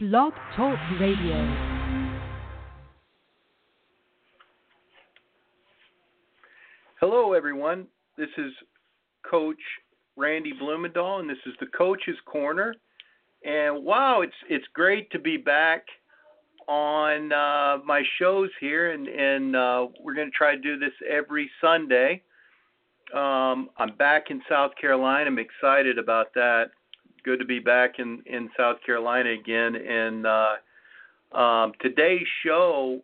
Blog Talk Radio. Hello, everyone. This is Coach Randy Bloemendaal, and this is the Coach's Corner. And wow, it's it's great to be back on uh, my shows here, and and uh, we're going to try to do this every Sunday. Um, I'm back in South Carolina. I'm excited about that. Good to be back in in South Carolina again. And uh, um, today's show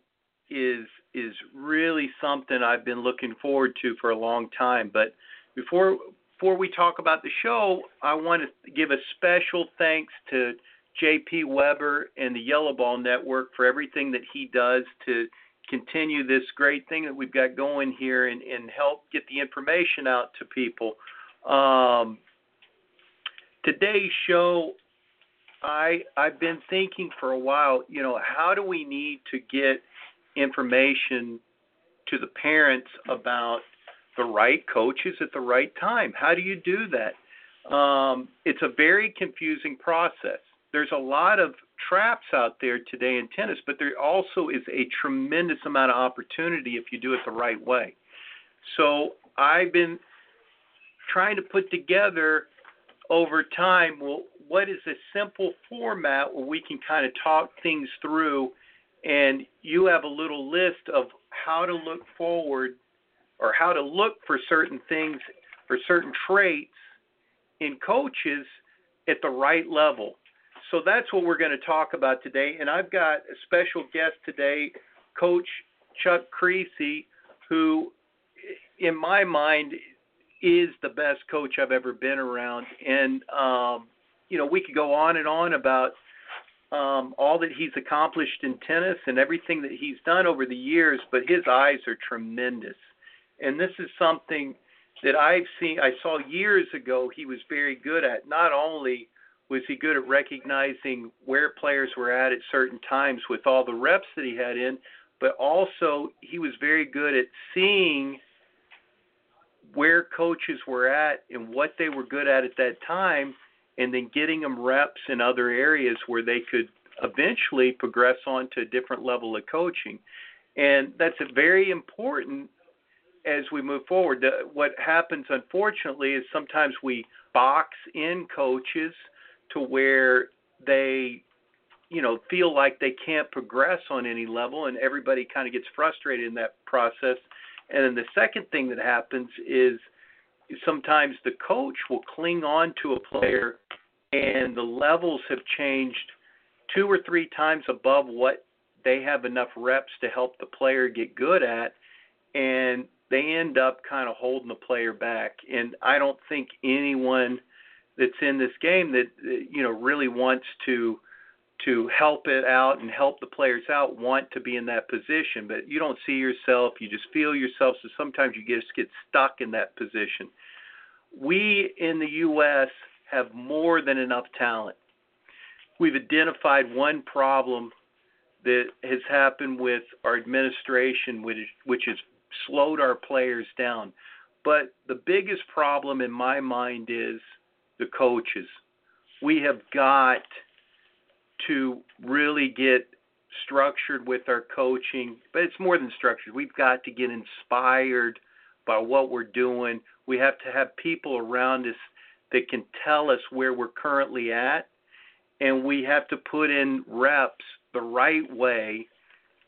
is is really something I've been looking forward to for a long time. But before before we talk about the show, I want to give a special thanks to JP Weber and the YellaBall Network for everything that he does to continue this great thing that we've got going here and, and help get the information out to people. Um, today's show, I I've been thinking for a while. You know, how do we need to get information to the parents about the right coaches at the right time? How do you do that? Um, it's a very confusing process. There's a lot of traps out there today in tennis, but there also is a tremendous amount of opportunity if you do it the right way. So I've been trying to put together over time, well, what is a simple format where we can kind of talk things through and you have a little list of how to look forward or how to look for certain things for certain traits in coaches at the right level. So that's what we're going to talk about today. And I've got a special guest today, Coach Chuck Kriese, who, in my mind, is the best coach I've ever been around. And, um, you know, we could go on and on about um, all that he's accomplished in tennis and everything that he's done over the years, but his eyes are tremendous. And this is something that I've seen, I saw years ago he was very good at. Not only was he good at recognizing where players were at at certain times with all the reps that he had in, but also he was very good at seeing where coaches were at and what they were good at at that time and then getting them reps in other areas where they could eventually progress on to a different level of coaching. And that's very important as we move forward. What happens, unfortunately, is sometimes we box in coaches to where they, you know, feel like they can't progress on any level, and everybody kind of gets frustrated in that process. And then the second thing that happens is sometimes the coach will cling on to a player, and the levels have changed two or three times above what they have enough reps to help the player get good at, and they end up kind of holding the player back. And I don't think anyone that's in this game that you know really wants to to help it out and help the players out want to be in that position but you don't see yourself you just feel yourself so sometimes you just get stuck in that position. We in the US have more than enough talent. We've identified one problem that has happened with our administration which which has slowed our players down. But the biggest problem in my mind is the coaches. We have got to really get structured with our coaching, but it's more than structured. We've got to get inspired by what we're doing. We have to have people around us that can tell us where we're currently at, and we have to put in reps the right way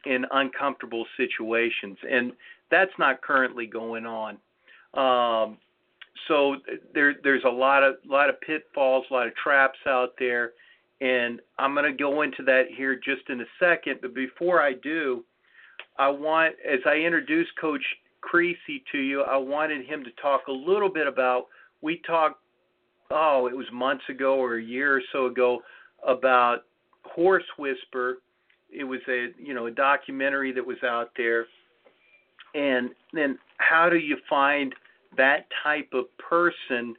in uncomfortable situations. And that's not currently going on. Um, so there there's a lot of lot of pitfalls, a lot of traps out there, and I'm going to go into that here just in a second. But before I do, I want as I introduce Coach Kriese to you, I wanted him to talk a little bit about. We talked, oh, it was months ago or a year or so ago about Horse Whisper. It was a you know a documentary that was out there, and then how do you find that type of person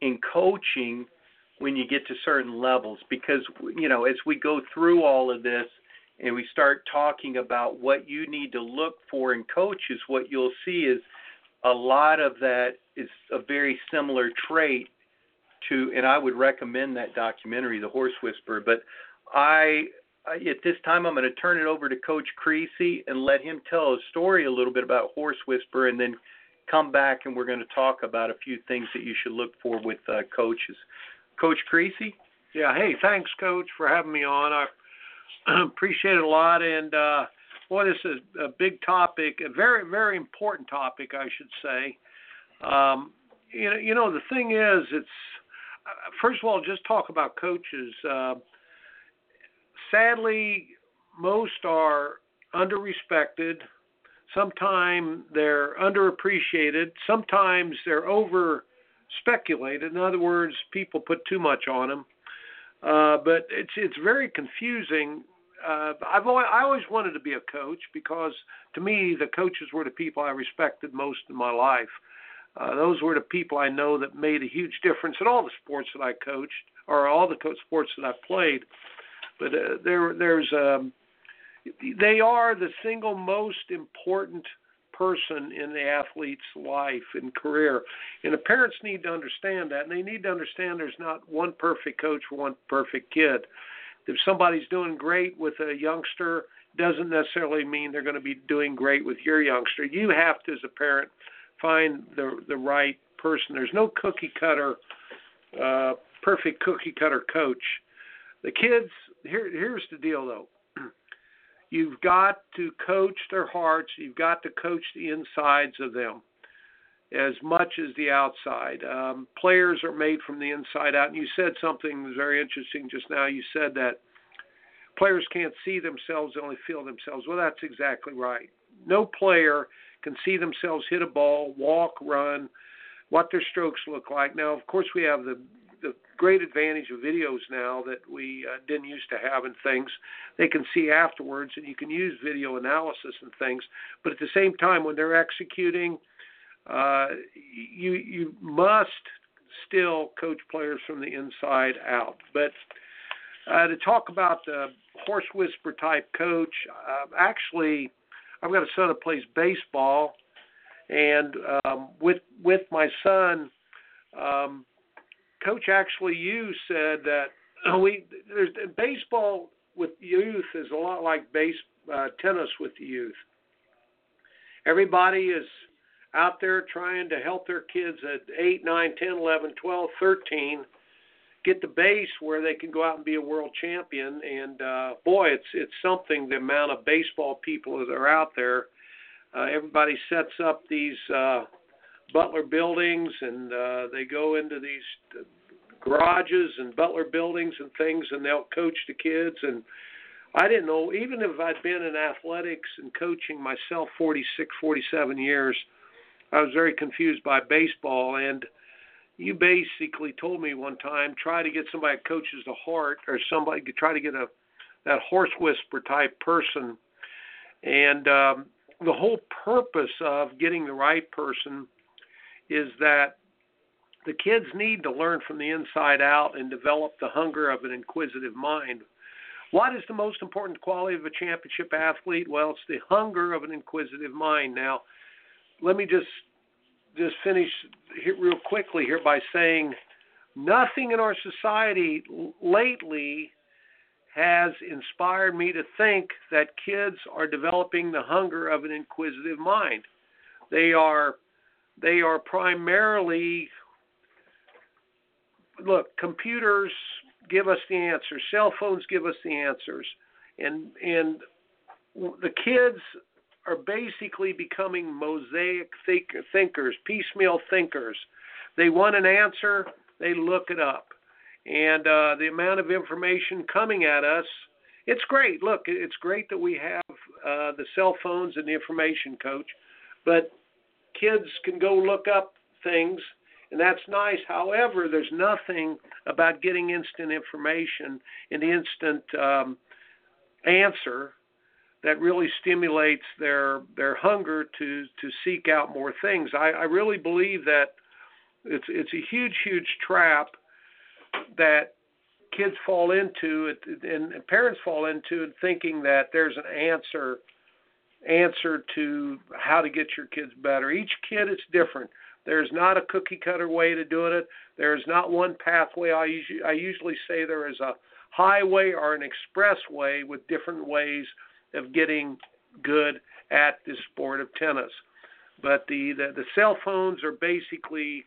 in coaching when you get to certain levels because you know as we go through all of this and we start talking about what you need to look for in coaches what you'll see is a lot of that is a very similar trait to and I would recommend that documentary The Horse Whisperer but I at this time I'm going to turn it over to Coach Kriese and let him tell a story a little bit about Horse Whisper, and then come back and we're going to talk about a few things that you should look for with uh, coaches. Coach Kriese. Yeah. Hey, thanks, Coach, for having me on. I appreciate it a lot, and uh, boy, this is a big topic, a very, very important topic, I should say. Um, you know, you know, the thing is, it's uh, first of all, just talk about coaches. Uh, sadly, most are under-respected. Sometimes they're underappreciated. Sometimes they're over speculated. In other words, people put too much on them. Uh, but it's it's very confusing. Uh, I've always, I always wanted to be a coach because to me the coaches were the people I respected most in my life. Uh, those were the people I know that made a huge difference in all the sports that I coached or all the co- sports that I played. But uh, there there's um, they are the single most important person in the athlete's life and career. And the parents need to understand that, and they need to understand there's not one perfect coach for one perfect kid. If somebody's doing great with a youngster, doesn't necessarily mean they're going to be doing great with your youngster. You have to, as a parent, find the the right person. There's no cookie cutter, uh, perfect cookie cutter coach. The kids, here here's the deal though. You've got to coach their hearts. You've got to coach the insides of them as much as the outside. Um, players are made from the inside out. And you said something very interesting just now. You said that players can't see themselves, they only feel themselves. Well, that's exactly right. No player can see themselves hit a ball, walk, run, what their strokes look like. Now, of course, we have the the great advantage of videos now that we uh, didn't used to have and things. They can see afterwards, and you can use video analysis and things. But at the same time, when they're executing, uh, you you must still coach players from the inside out. But uh, to talk about the horse whisper type coach, uh, actually, I've got a son that plays baseball, and um, with with my son. Um, Coach actually you said that we there's baseball with youth is a lot like base uh, tennis with the youth. Everybody is out there trying to help their kids at 8, 9, 10, 11, 12, 13 get the base where they can go out and be a world champion and uh boy it's it's something the amount of baseball people that are out there uh everybody sets up these uh butler buildings and uh they go into these garages and Butler buildings and things, and they'll coach the kids. And I didn't know, even if I'd been in athletics and coaching myself 46, 47 years, I was very confused by baseball. And you basically told me one time, try to get somebody that coaches the heart, or somebody to try to get a that horse whisper type person. And um, the whole purpose of getting the right person is that the kids need to learn from the inside out and develop the hunger of an inquisitive mind. What is the most important quality of a championship athlete? Well, it's the hunger of an inquisitive mind. Now, let me just just finish here real quickly here by saying nothing in our society lately has inspired me to think that kids are developing the hunger of an inquisitive mind. They are they are primarily look, computers give us the answers, cell phones give us the answers, and and the kids are basically becoming mosaic think, thinkers, piecemeal thinkers. They want an answer, they look it up, and uh, the amount of information coming at us. It's great. Look, it's great that we have uh, the cell phones and the information coach, but kids can go look up things and that's nice. However, there's nothing about getting instant information and instant um, answer that really stimulates their their hunger to to seek out more things. I, I really believe that it's it's a huge huge trap that kids fall into and parents fall into thinking that there's an answer answer to how to get your kids better. Each kid is different. There's not a cookie cutter way to doing it. There is not one pathway. I usually, I usually say there is a highway or an expressway with different ways of getting good at the sport of tennis. But the, the, the cell phones are basically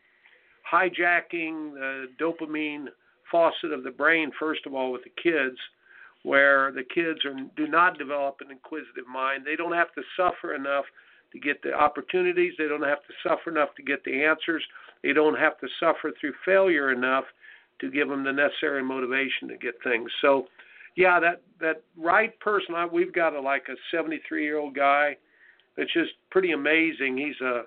hijacking the dopamine faucet of the brain, first of all, with the kids, where the kids are, do not develop an inquisitive mind. They don't have to suffer enough to get the opportunities, they don't have to suffer enough to get the answers, they don't have to suffer through failure enough to give them the necessary motivation to get things. So, yeah, that that right person. I, we've got a like a 73 year old guy that's just pretty amazing. He's a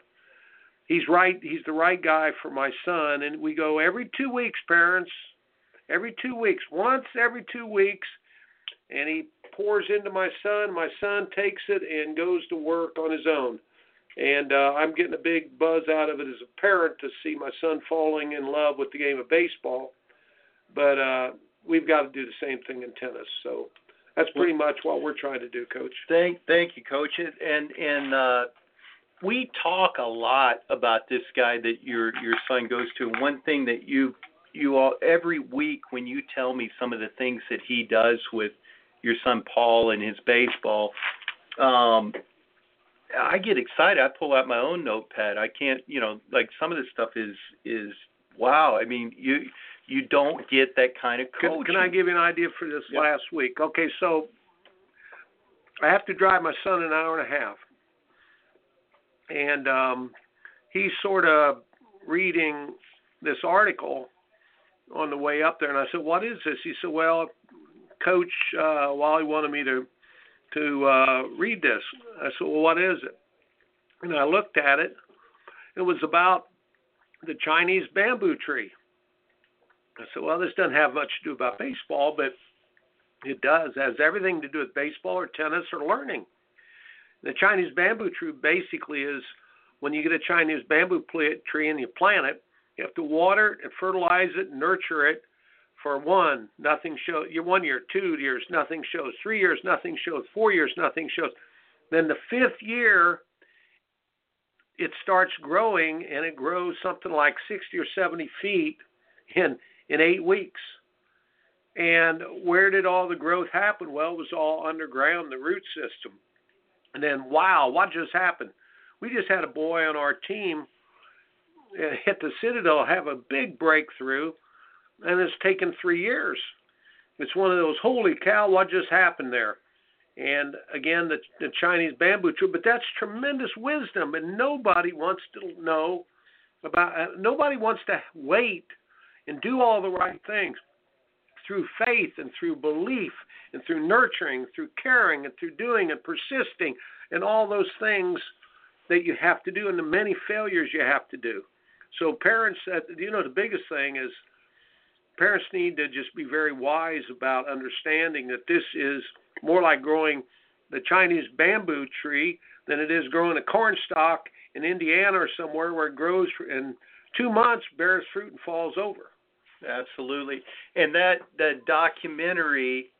he's right. He's the right guy for my son, and we go every two weeks, parents. Every two weeks, once every two weeks, and he pours into my son. My son takes it and goes to work on his own. And uh, I'm getting a big buzz out of it as a parent to see my son falling in love with the game of baseball. But uh, we've got to do the same thing in tennis. So that's pretty much what we're trying to do, Coach. Thank, thank you, Coach. And and uh, we talk a lot about this guy that your your son goes to. And one thing that you you all every week when you tell me some of the things that he does with your son Paul and his baseball, um, I get excited. I pull out my own notepad. I can't, you know, like some of this stuff is is wow. I mean, you you don't get that kind of coaching. Can, can I give you an idea for this yeah. last week? Okay, so I have to drive my son an hour and a half, and um, he's sort of reading this article on the way up there, and I said, "What is this?" He said, "Well, Coach uh, Wally wanted me to to uh, read this." I said, "Well, what is it?" And I looked at it. It was about the Chinese bamboo tree. I said, "Well, this doesn't have much to do about baseball, but it does. It has everything to do with baseball or tennis or learning." The Chinese bamboo tree basically is when you get a Chinese bamboo tree and you plant it, you have to water it and fertilize it and nurture it for one, nothing shows. You're one year, two years, nothing shows. Three years, nothing shows. Four years, nothing shows. Then the fifth year, it starts growing, and it grows something like 60 or 70 feet in in eight weeks. And where did all the growth happen? Well, it was all underground, the root system. And then, wow, what just happened? We just had a boy on our team uh, hit the Citadel have a big breakthrough, and it's taken three years. It's one of those holy cow, what just happened there? And again, the, the Chinese bamboo tree, but that's tremendous wisdom, and nobody wants to know about. Uh, nobody wants to wait and do all the right things through faith and through belief and through nurturing, through caring and through doing and persisting and all those things that you have to do and the many failures you have to do. So parents, uh, you know, the biggest thing is parents need to just be very wise about understanding that this is more like growing the Chinese bamboo tree than it is growing a corn stalk in Indiana or somewhere where it grows in two months, bears fruit, and falls over. Absolutely. And that that documentary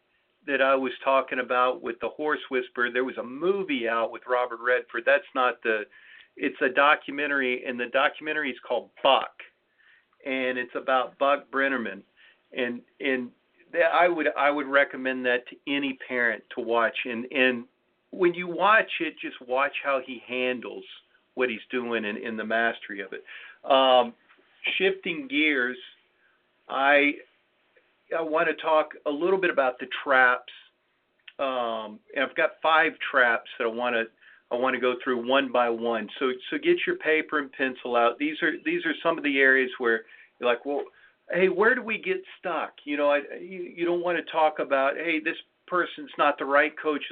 that I was talking about with the horse whisperer, there was a movie out with Robert Redford. That's not the it's a documentary, and the documentary is called Buck, and it's about Buck Brannaman, and and I would I would recommend that to any parent to watch, and and when you watch it, just watch how he handles what he's doing and in the mastery of it. Um, shifting gears, I I want to talk a little bit about the traps. Um, and I've got five traps that I want to I want to go through one by one. So so get your paper and pencil out. These are these are some of the areas where you're like, well, hey, where do we get stuck? You know, I you, you don't want to talk about, hey, this person's not the right coach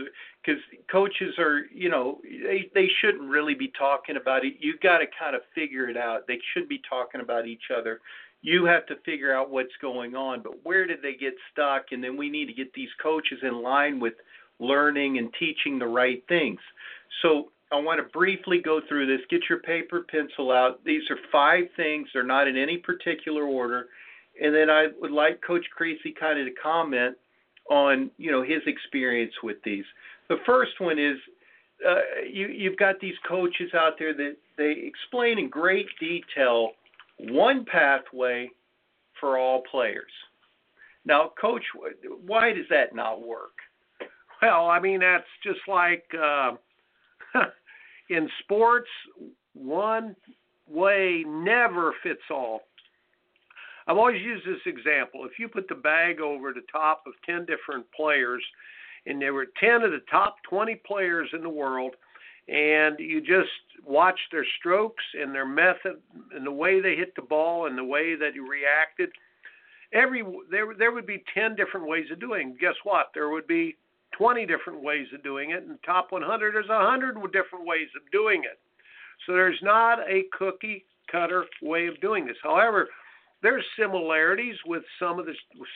because coaches are, you know, they they shouldn't really be talking about it. You've got to kind of figure it out. They should be talking about each other. You have to figure out what's going on, but where did they get stuck? And then we need to get these coaches in line with learning and teaching the right things. So I want to briefly go through this. Get your paper, pencil out. These are five things. They're not in any particular order. And then I would like Coach Kriese kind of to comment on you know his experience with these. The first one is uh, you, you've got these coaches out there that they explain in great detail one pathway for all players. Now, coach, why does that not work? Well, I mean that's just like uh, in sports, one way never fits all. I've always used this example. If you put the bag over the top of 10 different players, and there were 10 of the top 20 players in the world, and you just watch their strokes and their method and the way they hit the ball and the way that he reacted, every there there would be 10 different ways of doing. Guess what? There would be 20 different ways of doing it, and top 100 there's 100 different ways of doing it. So there's not a cookie cutter way of doing this. However, there's similarities with some of the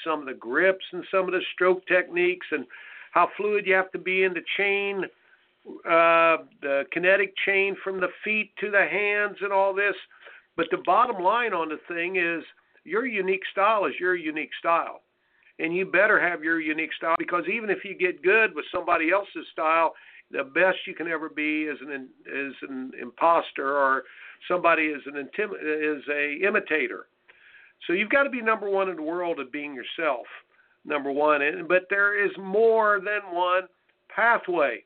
some of the grips and some of the stroke techniques and how fluid you have to be in the chain, uh, the kinetic chain from the feet to the hands and all this. But the bottom line on the thing is your unique style is your unique style. And you better have your unique style because even if you get good with somebody else's style, the best you can ever be is an is an imposter or somebody is an intim- is a imitator. So you've got to be number one in the world at being yourself, number one. And, but there is more than one pathway.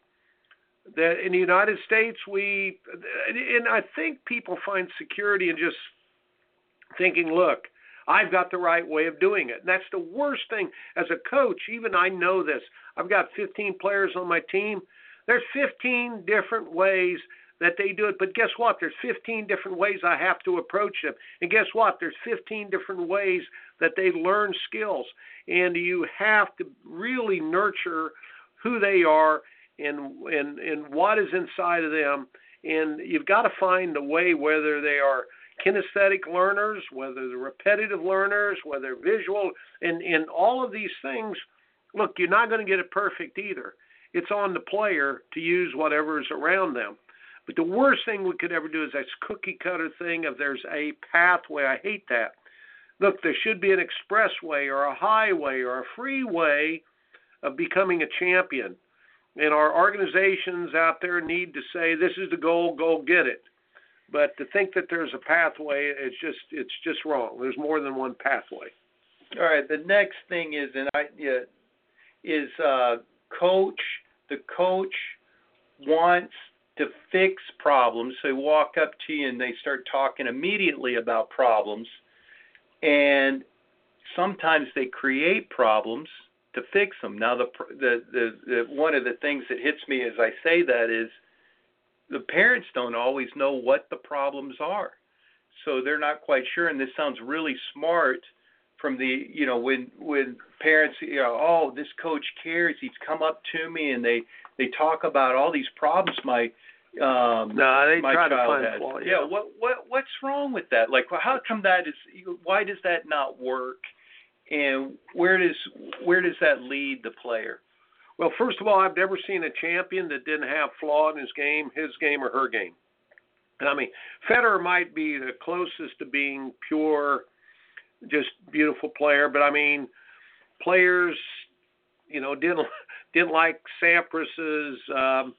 That in the United States we, and I think people find security in just thinking, look, I've got the right way of doing it. And that's the worst thing as a coach. Even I know this. I've got 15 players on my team. There's 15 different ways that they do it. But guess what? There's 15 different ways I have to approach them. And guess what? There's 15 different ways that they learn skills. And you have to really nurture who they are and and and what is inside of them. And you've got to find the way whether they are kinesthetic learners, whether they're repetitive learners, whether visual, and in all of these things. Look, you're not going to get it perfect either. It's on the player to use whatever is around them. But the worst thing we could ever do is this cookie cutter thing of there's a pathway. I hate that. Look, there should be an expressway or a highway or a freeway of becoming a champion. And our organizations out there need to say, this is the goal, go get it. But to think that there's a pathway, it's just it's just wrong. There's more than one pathway. All right. The next thing is, and I yeah, is uh, coach. The coach wants to fix problems. So they walk up to you and they start talking immediately about problems. And sometimes they create problems to fix them. Now, the, the, the, the one of the things that hits me as I say that is the parents don't always know what the problems are. So they're not quite sure. And this sounds really smart from the you know when when parents you know oh this coach cares he's come up to me and they they talk about all these problems my um no they my try child to find flaw, yeah what what what's wrong with that like how come that is why does that not work and where does where does that lead the player well first of all i've never seen a champion that didn't have flaw in his game his game or her game and i mean federer might be the closest to being pure just beautiful player. But I mean, players, you know, didn't didn't like Sampras's, um,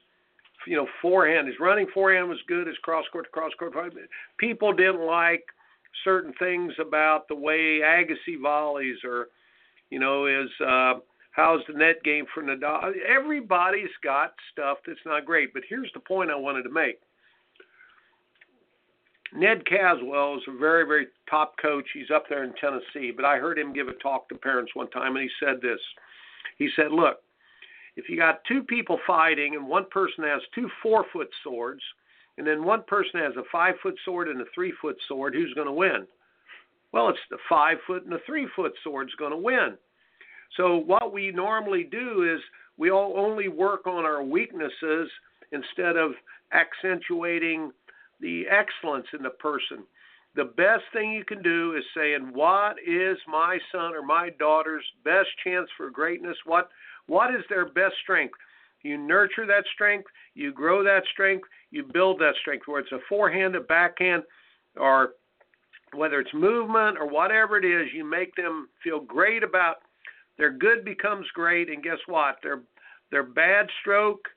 you know, forehand. His running forehand was good. His cross court to cross court. People didn't like certain things about the way Agassi volleys or, you know, is uh, how's the net game for Nadal. Everybody's got stuff that's not great. But here's the point I wanted to make Ned Caswell is a very, very top coach. He's up there in Tennessee, but I heard him give a talk to parents one time, and he said this. He said, Look, if you got two people fighting and one person has two four foot swords, and then one person has a five foot sword and a three foot sword, who's going to win? Well, it's the five foot and the three foot sword's going to win. So what we normally do is we all only work on our weaknesses instead of accentuating the excellence in the person. The best thing you can do is saying, "What is my son or my daughter's best chance for greatness? What what is their best strength?" You nurture that strength, you grow that strength, you build that strength. Whether it's a forehand, a backhand, or whether it's movement or whatever it is, you make them feel great about their good becomes great, and guess what? Their their bad stroke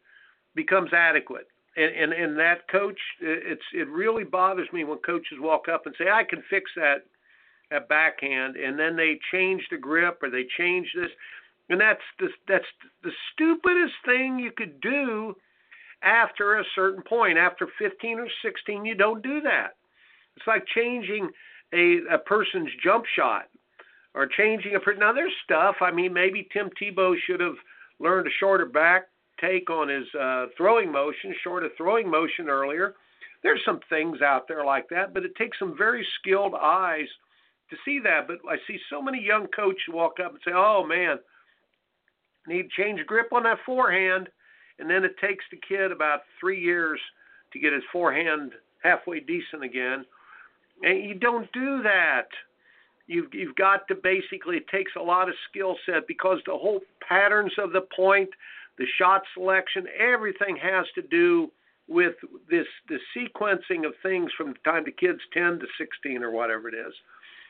becomes adequate and, and and that coach it's it really bothers me when coaches walk up and say I can fix that at backhand, and then they change the grip or they change this, and that's the that's the stupidest thing you could do after a certain point. After 15 or 16, you don't do that. It's like changing a a person's jump shot or changing a per- now there's stuff. I mean, maybe Tim Tebow should have learned a shorter back take on his uh, throwing motion, shorter throwing motion earlier. There's some things out there like that, but it takes some very skilled eyes to see that. But I see so many young coaches walk up and say, "Oh man, need to change grip on that forehand," and then it takes the kid about three years to get his forehand halfway decent again. And you don't do that. You've you've got to basically it takes a lot of skill set because the whole patterns of the point, the shot selection, everything has to do with this the sequencing of things from the time the kid's 10 to 16 or whatever it is.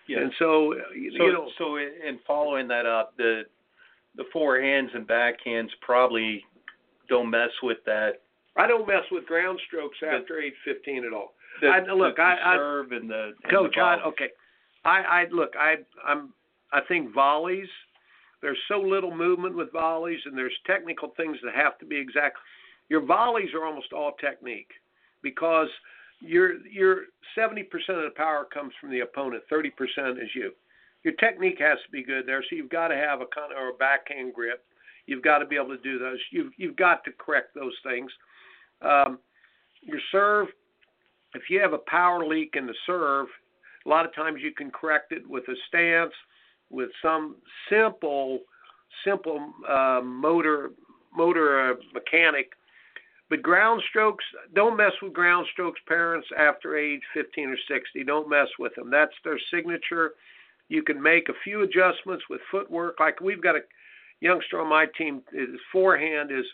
Yeah. And so, uh, you So, know, so in following that up, the the forehands and backhands probably don't mess with that. I don't mess with ground strokes after age 15 at all. The, I- look, the, I- I- serve and the and Coach, the I, okay. I, I look. I, I'm. I think volleys. There's so little movement with volleys, and there's technical things that have to be exact. Your volleys are almost all technique, because your your 70% of the power comes from the opponent. 30% is you. Your technique has to be good there, so you've got to have a kind of a backhand grip. You've got to be able to do those. You've you've got to correct those things. Um, your serve. If you have a power leak in the serve, a lot of times you can correct it with a stance, with some simple, simple uh, motor motor uh, mechanic. But ground strokes, don't mess with ground strokes. Parents after age 15 or 60, don't mess with them. That's their signature. You can make a few adjustments with footwork. Like we've got a youngster on my team. His forehand is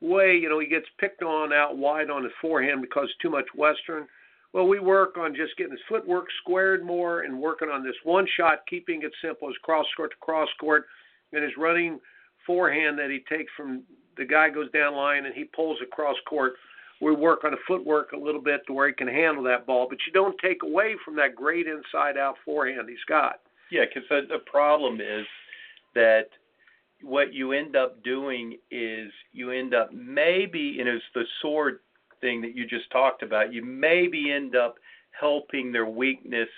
way, you know, he gets picked on out wide on his forehand because too much Western. Well, we work on just getting his footwork squared more and working on this one shot, keeping it simple as cross court to cross court, and his running forehand that he takes from the guy goes down line and he pulls across court. We work on the footwork a little bit to where he can handle that ball, but you don't take away from that great inside out forehand he's got. Yeah, because the, the problem is that what you end up doing is you end up maybe, and it's the sword thing that you just talked about, you maybe end up helping their weakness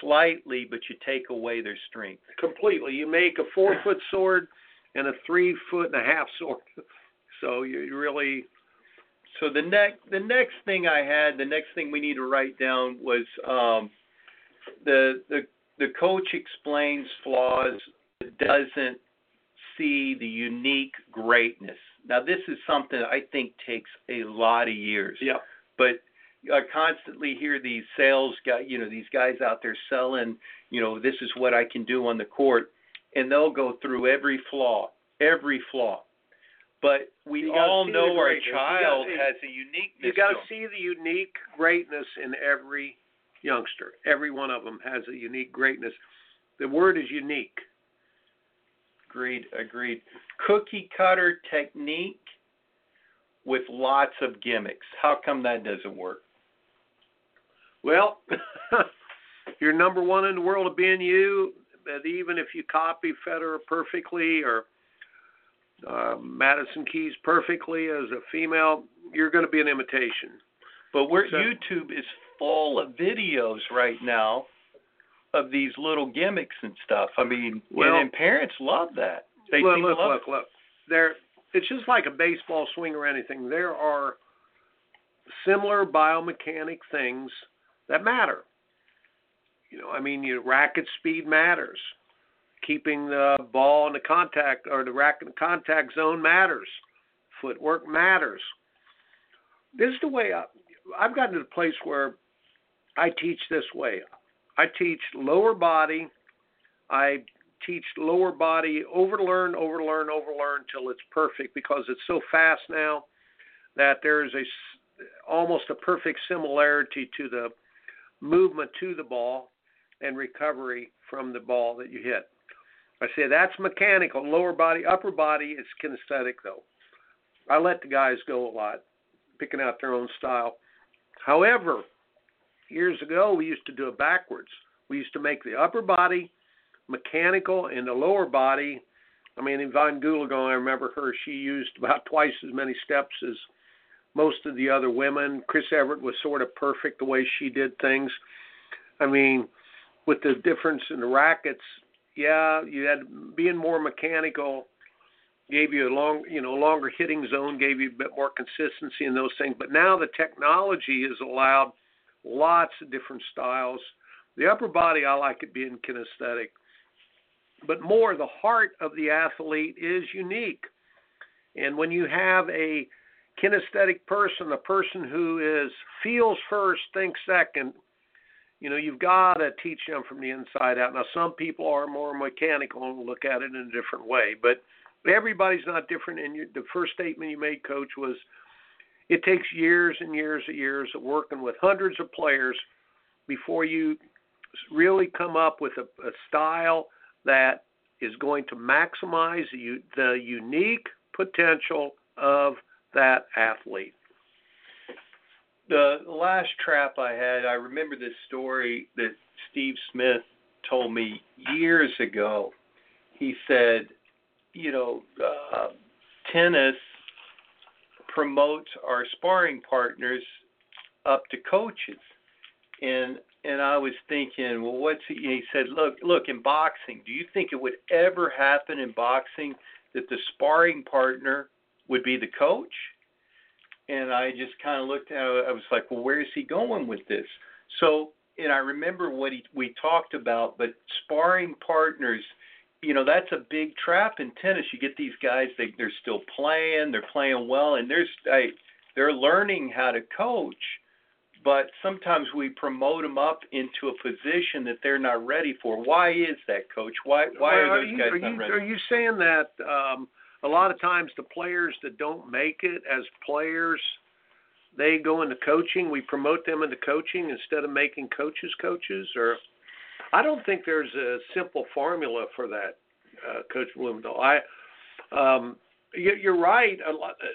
slightly, but you take away their strength. Completely. You make a four foot sword and a three foot and a half sword. So you really So the next the next thing I had, the next thing we need to write down was um, the the the coach explains flaws, doesn't see the unique greatness. Now this is something I think takes a lot of years. yeah. But I constantly hear these sales guy, you know, these guys out there selling, you know, this is what I can do on the court, and they'll go through every flaw, every flaw. But we all know our child gotta- has a uniqueness. You got to see the unique greatness in every youngster. Every one of them has a unique greatness. The word is unique. Agreed, agreed. Cookie cutter technique with lots of gimmicks. How come that doesn't work? Well, you're number one in the world of being you. But even if you copy Federer perfectly or uh, Madison Keys perfectly as a female, you're going to be an imitation. But we're, So- YouTube is full of videos right now of these little gimmicks and stuff. I mean, Well- and, and parents love that. They look, look, love look, look. There, it's just like a baseball swing or anything. There are similar biomechanic things that matter. You know, I mean, your racket speed matters. Keeping the ball in the contact or the racket in the contact zone matters. Footwork matters. This is the way I, I've gotten to the place where I teach this way. I teach lower body. I teach lower body, overlearn, overlearn, overlearn till it's perfect because it's so fast now that there's a almost a perfect similarity to the movement to the ball and recovery from the ball that you hit. I say that's mechanical. Lower body, upper body is kinesthetic though. I let the guys go a lot, picking out their own style. However, years ago we used to do it backwards. We used to make the upper body mechanical and the lower body. I mean, Evonne Goolagong, I remember her. She used about twice as many steps as most of the other women. Chris Evert was sort of perfect the way she did things. I mean, with the difference in the rackets, yeah, you had being more mechanical gave you a long, you know, longer hitting zone, gave you a bit more consistency in those things. But now the technology has allowed lots of different styles. The upper body, I like it being kinesthetic, but more the heart of the athlete is unique. And when you have a kinesthetic person, a person who is feels first, thinks second, you know, you've got to teach them from the inside out. Now, some people are more mechanical and look at it in a different way, but everybody's not different. And the first statement you made, Coach, was it takes years and years and years of working with hundreds of players before you really come up with a, a style that is going to maximize the, the unique potential of that athlete. The last trap I had, I remember this story that Steve Smith told me years ago. He said, you know, uh, tennis promotes our sparring partners up to coaches. And and I was thinking, well, what's he? he said, look, look, in boxing, do you think it would ever happen in boxing that the sparring partner would be the coach? And I just kind of looked at it. I was like, well, where is he going with this? So, and I remember what he we talked about, but sparring partners, you know, that's a big trap in tennis. You get these guys, they they're still playing, they're playing well, and there's I, they're learning how to coach but sometimes we promote them up into a position that they're not ready for. Why is that, Coach? Why why well, are those you, guys are not you, ready? Are you saying that um, a lot of times the players that don't make it as players, they go into coaching? We promote them into coaching instead of making coaches coaches, or I don't think there's a simple formula for that, uh, Coach Bloemendaal. I um, you're right.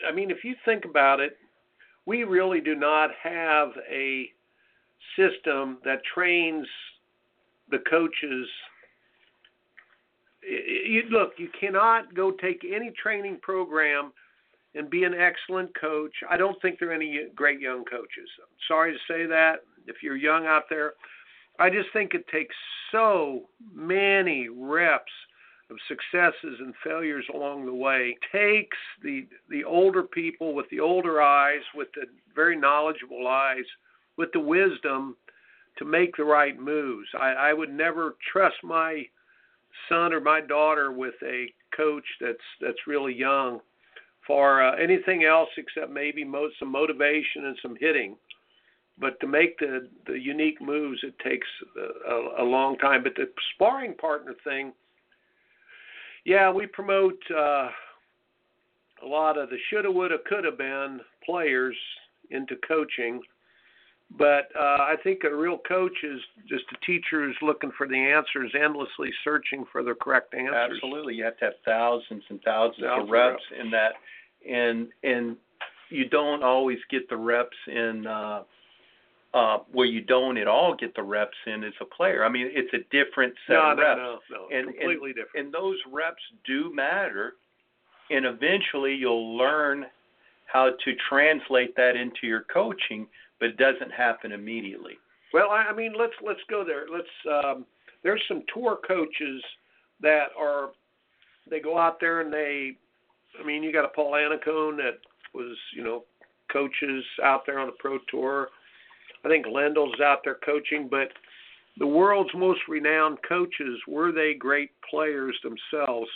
I mean, if you think about it, we really do not have a system that trains the coaches. You, look, you cannot go take any training program and be an excellent coach. I don't think there are any great young coaches. I'm sorry to say that. If you're young out there, I just think it takes so many reps of successes and failures along the way takes the the older people with the older eyes, with the very knowledgeable eyes, with the wisdom to make the right moves. I, I would never trust my son or my daughter with a coach that's that's really young for uh, anything else except maybe mo- some motivation and some hitting. But to make the the unique moves, it takes a, a, long time. But the sparring partner thing yeah, we promote uh, a lot of the shoulda, woulda, coulda been players into coaching. But uh, I think a real coach is just a teacher who's looking for the answers, endlessly searching for the correct answers. Absolutely, you have to have thousands and thousands, thousands of reps, reps in that, and and you don't always get the reps in uh, uh, where you don't at all get the reps in as a player. I mean, it's a different set no, of no, reps. No, no, and, completely and, different. And those reps do matter, and eventually you'll learn how to translate that into your coaching, but it doesn't happen immediately. Well, I, I mean, let's let's go there. Let's. Um, there's some tour coaches that are they go out there and they. I mean, you got a Paul Annacone that was you know coaches out there on the pro tour I think Lendl's out there coaching, but the world's most renowned coaches were they great players themselves?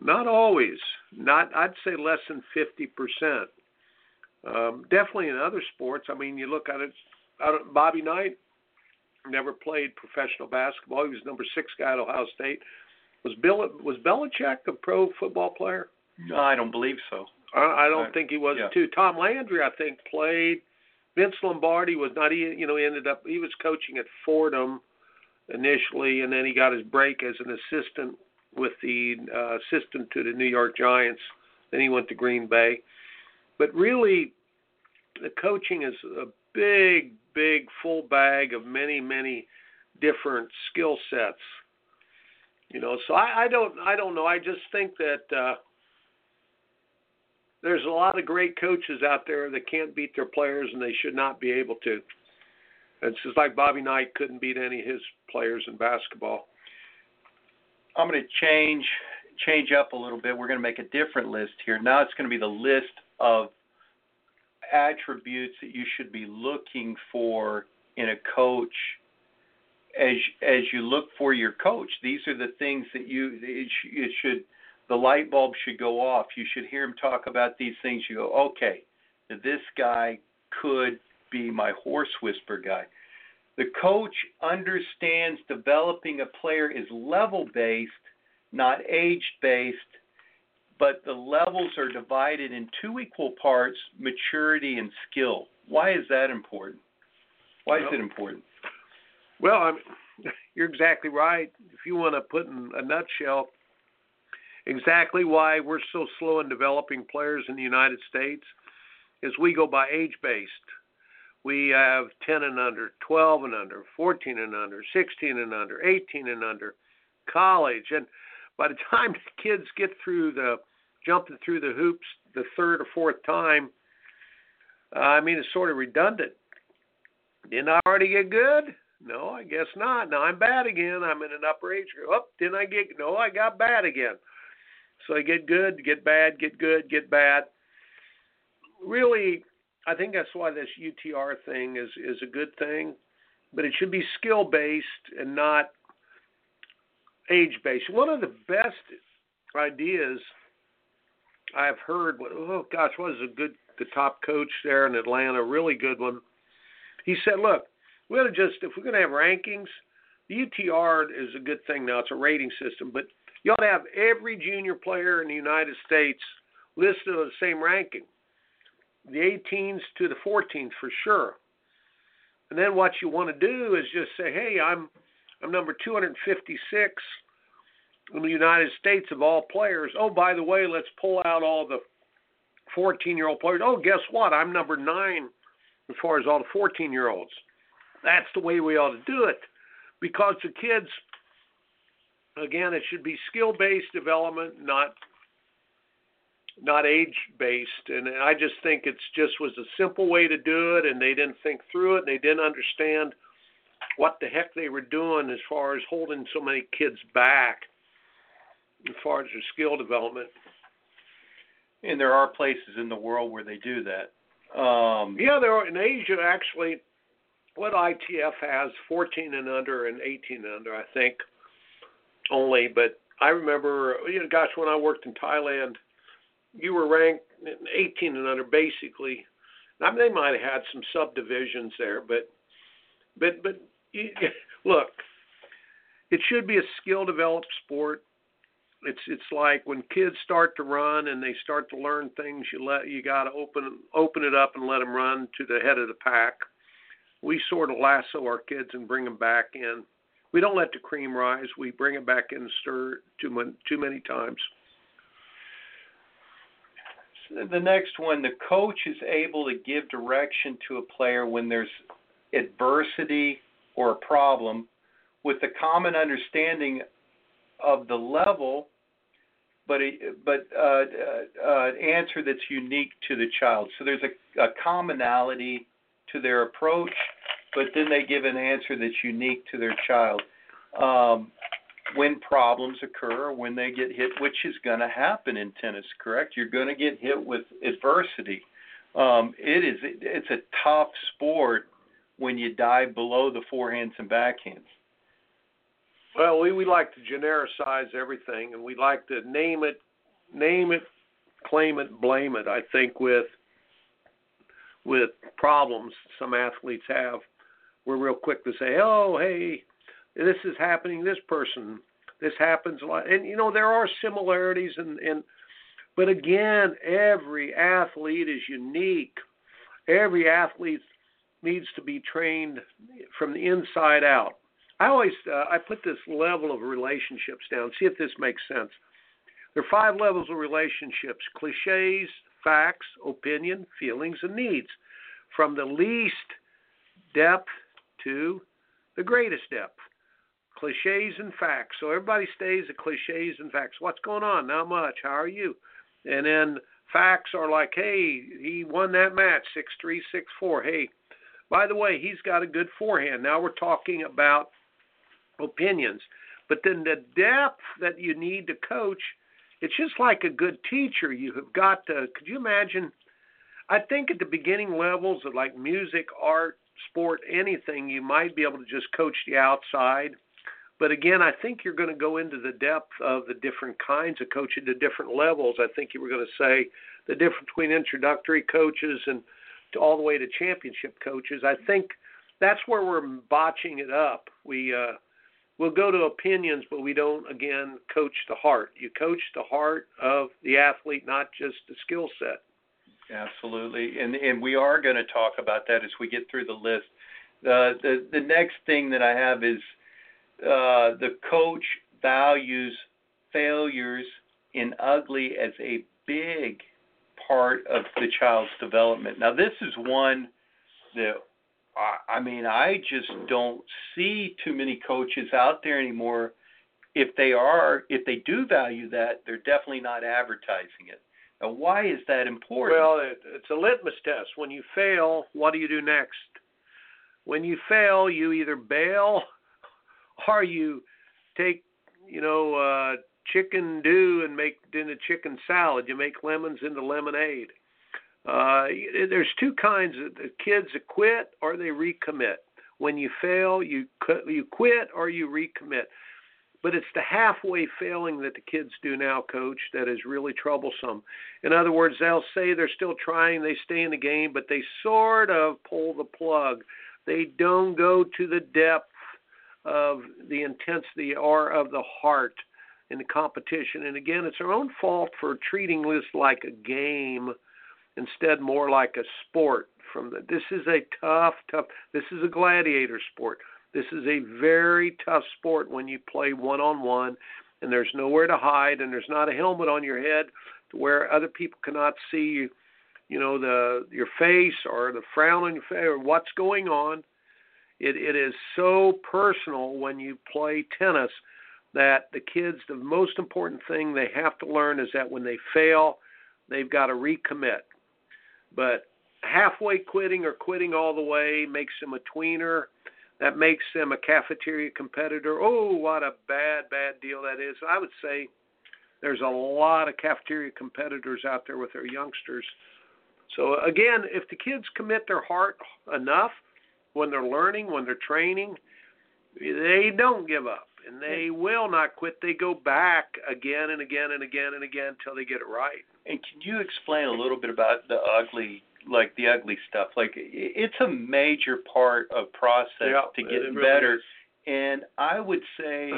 Not always. Not I'd say less than fifty percent. Um, definitely in other sports. I mean, you look at it. Bobby Knight never played professional basketball. He was number six guy at Ohio State. Was Bill was Belichick a pro football player? No, I don't believe so. I, I don't I, think he was yeah. too. Tom Landry, I think, played Vince Lombardi was not he you know he ended up he was coaching at Fordham initially and then he got his break as an assistant with the uh, assistant to the New York Giants then he went to Green Bay but really the coaching is a big big full bag of many many different skill sets. You know, so I, I don't I don't know. I just think that uh, there's a lot of great coaches out there that can't beat their players, and they should not be able to. It's just like Bobby Knight couldn't beat any of his players in basketball. I'm going to change change up a little bit. We're going to make a different list here. Now it's going to be the list of attributes that you should be looking for in a coach as as you look for your coach. These are the things that you it, it should the light bulb should go off. You should hear him talk about these things. You go, okay, this guy could be my horse whisper guy. The coach understands developing a player is level based, not age based, but the levels are divided in two equal parts maturity and skill. Why is that important? Why is well, it important? Well, I mean, you're exactly right. If you want to put in a nutshell, exactly why we're so slow in developing players in the United States is we go by age based. We have 10 and under, 12 and under, 14 and under, 16 and under, 18 and under, college. And by the time the kids get through the jumping through the hoops the third or fourth time, uh, I mean, it's sort of redundant. Didn't I already get good? No, I guess not. Now I'm bad again. I'm in an upper age group. Oh, didn't I get? No, I got bad again. So I get good, get bad, get good, get bad. Really, I think that's why this UTR thing is is a good thing, but it should be skill based and not age based. One of the best ideas I've heard. Oh gosh, was a good the top coach there in Atlanta? Really good one. He said, "Look, we're gonna just if we're gonna have rankings, the UTR is a good thing now. It's a rating system, but you ought to have every junior player in the United States listed on the same ranking the 18s to the 14s for sure. And then what you want to do is just say, hey, I'm I'm number 256 in the United States of all players. Oh, by the way, let's pull out all the 14 year old players. Oh, guess what? I'm number nine as far as all the 14 year olds. That's the way we ought to do it because the kids, again, it should be skill based development, not not age based and i just think it's just was a simple way to do it and they didn't think through it and they didn't understand what the heck they were doing as far as holding so many kids back as far as their skill development. And there are places in the world where they do that. Um yeah there are in asia actually what itf has 14 and under and 18 and under i think only but i remember you know gosh when i worked in thailand you were ranked 18 and under basically. I mean, they might have had some subdivisions there, but but but you, look, it should be a skill developed sport. It's it's like when kids start to run and they start to learn things. You let you got to open open it up and let them run to the head of the pack. We sort of lasso our kids and bring them back in. We don't let the cream rise. We bring it back in and stir too many, too many times the next one, the coach is able to give direction to a player when there's adversity or a problem with a common understanding of the level, but a, but uh, uh, uh, answer that's unique to the child. So there's a, a commonality to their approach, but then they give an answer that's unique to their child. Um, when problems occur, when they get hit, which is going to happen in tennis, correct? You're going to get hit with adversity. Um, it is it's a tough sport when you dive below the forehands and backhands. Well, we we like to genericize everything, and we like to name it, name it, claim it, blame it. I think with with problems some athletes have, we're real quick to say, "Oh, hey, this is happening this person this happens a lot. And you know there are similarities and and but again every athlete is unique. Every athlete needs to be trained from the inside out. I always uh, i put this level of relationships down see if this makes sense. There are five levels of relationships cliches facts opinion feelings and needs. From the least depth to the greatest depth cliches and facts. So everybody stays at cliches and facts. What's going on? Not much. How are you? And then facts are like, hey, he won that match six three six four. Hey, by the way, he's got a good forehand. Now we're talking about opinions. But then the depth that you need to coach, it's just like a good teacher. You have got to. Could you imagine? I think at the beginning levels of like music, art, sport, anything, you might be able to just coach the outside. But again, I think you're going to go into the depth of the different kinds of coaching, the different levels. I think you were going to say the difference between introductory coaches and all the way to championship coaches. I think that's where we're botching it up. We uh, we'll go to opinions, but we don't again coach the heart. You coach the heart of the athlete, not just the skill set. Absolutely, and and we are going to talk about that as we get through the list. The the next thing that I have is uh, the coach values failures in ugly as a big part of the child's development. Now, this is one that I mean, I just don't see too many coaches out there anymore. If they are, if they do value that, they're definitely not advertising it. Now, why is that important? Well, it, it's a litmus test. When you fail, what do you do next? When you fail, you either bail or you take, you know, uh, chicken do and make into chicken salad. You make lemons into lemonade. Uh, there's two kinds of kids that quit or they recommit. When you fail, you you quit or you recommit. But it's the halfway failing that the kids do now, coach, that is really troublesome. In other words, they'll say they're still trying, they stay in the game, but they sort of pull the plug. They don't go to the depth of the intensity or of the heart in the competition. And again, it's our own fault for treating this like a game instead more like a sport. From the, this is a tough, tough. This is a gladiator sport. This is a very tough sport when you play one on one, and there's nowhere to hide, and there's not a helmet on your head to where other people cannot see you, you know, the your face or the frown on your face or what's going on. It it is so personal when you play tennis that the kids, the most important thing they have to learn is that when they fail, they've got to recommit. But halfway quitting or quitting all the way makes them a tweener. That makes them a cafeteria competitor. Oh, what a bad, bad deal that is. I would say there's a lot of cafeteria competitors out there with their youngsters. So, again, if the kids commit their heart enough when they're learning, when they're training, they don't give up and they will not quit. They go back again and again and again and again until they get it right. And can you explain a little bit about the ugly, like the ugly stuff? Like it's a major part of process yeah, to get really better. Is. And I would say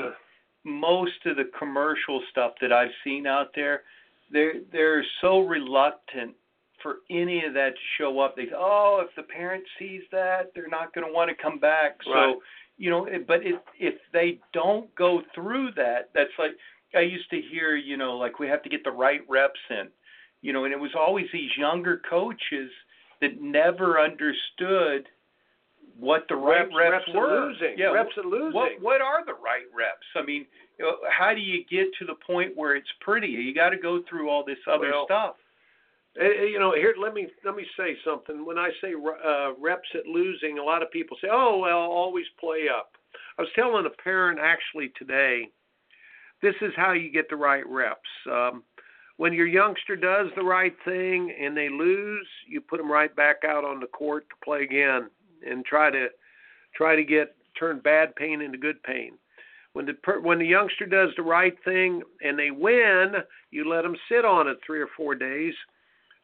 most of the commercial stuff that I've seen out there, they're they're so reluctant for any of that to show up. They say, oh, if the parent sees that, they're not going to want to come back. Right. So you know but if if they don't go through that that's like i used to hear you know like we have to get the right reps in you know and it was always these younger coaches that never understood what the right reps, reps, reps were losing. yeah reps at losing what what are the right reps i mean how do you get to the point where it's pretty you got to go through all this other well, stuff you know, here let me let me say something. When I say uh, reps at losing, a lot of people say, "Oh, well, always play up." I was telling a parent actually today, this is how you get the right reps. Um, when your youngster does the right thing and they lose, you put them right back out on the court to play again and try to try to get turn bad pain into good pain. When the when the youngster does the right thing and they win, you let them sit on it three or four days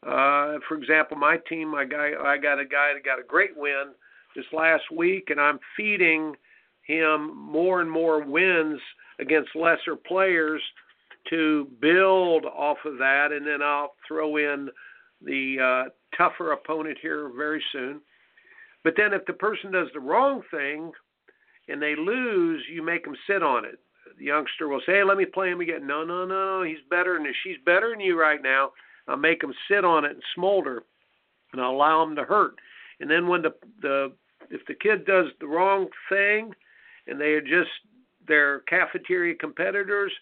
uh, for example, my team, my guy, I got a guy that got a great win this last week, and I'm feeding him more and more wins against lesser players to build off of that, and then I'll throw in the uh, tougher opponent here very soon. But then if the person does the wrong thing and they lose, you make them sit on it. The youngster will say, "Hey, let me play him again." No, no, no, he's better than she's better than you right now I'll make them sit on it and smolder, and I'll allow them to hurt. And then when the the if the kid does the wrong thing, and they are just their cafeteria competitors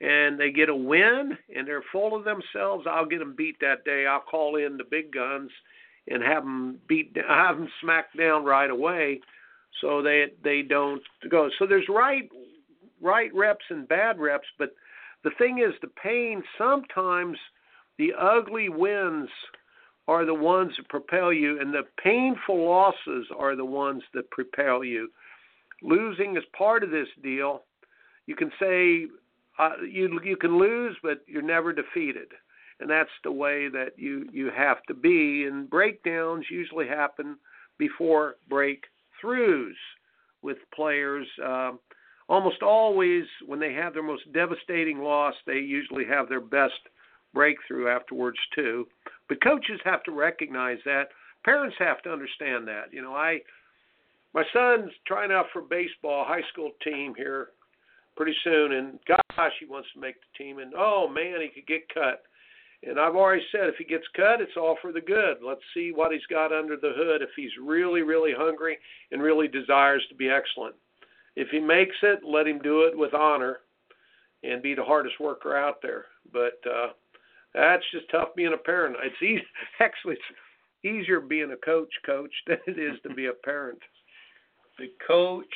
and they get a win and they're full of themselves, I'll get them beat that day. I'll call in the big guns and have them beat, have them smacked down right away, so they they don't go. So there's right right reps and bad reps, but the thing is, the pain sometimes the ugly wins are the ones that propel you, and the painful losses are the ones that propel you. Losing is part of this deal. You can say uh, you you can lose, but you're never defeated, and that's the way that you you have to be. And breakdowns usually happen before breakthroughs with players. Um, almost always, when they have their most devastating loss, they usually have their best breakthrough afterwards too. But coaches have to recognize that. Parents have to understand that. You know, I my son's trying out for baseball high school team here pretty soon, and gosh, he wants to make the team. And oh man, he could get cut. And I've already said if he gets cut, it's all for the good. Let's see what he's got under the hood. If he's really, really hungry and really desires to be excellent, if he makes it, let him do it with honor and be the hardest worker out there. But uh, that's just tough being a parent. It's easy, actually it's easier being a coach, coach, than it is to be a parent. The coach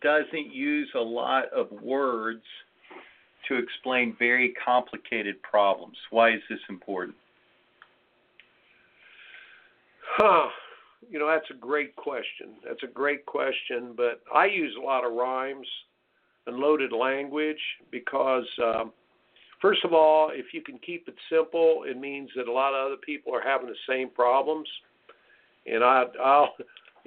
doesn't use a lot of words to explain very complicated problems. Why is this important? Huh. You know, that's a great question. That's a great question, but I use a lot of rhymes and loaded language because, um, first of all, if you can keep it simple, it means that a lot of other people are having the same problems. And I, I'll,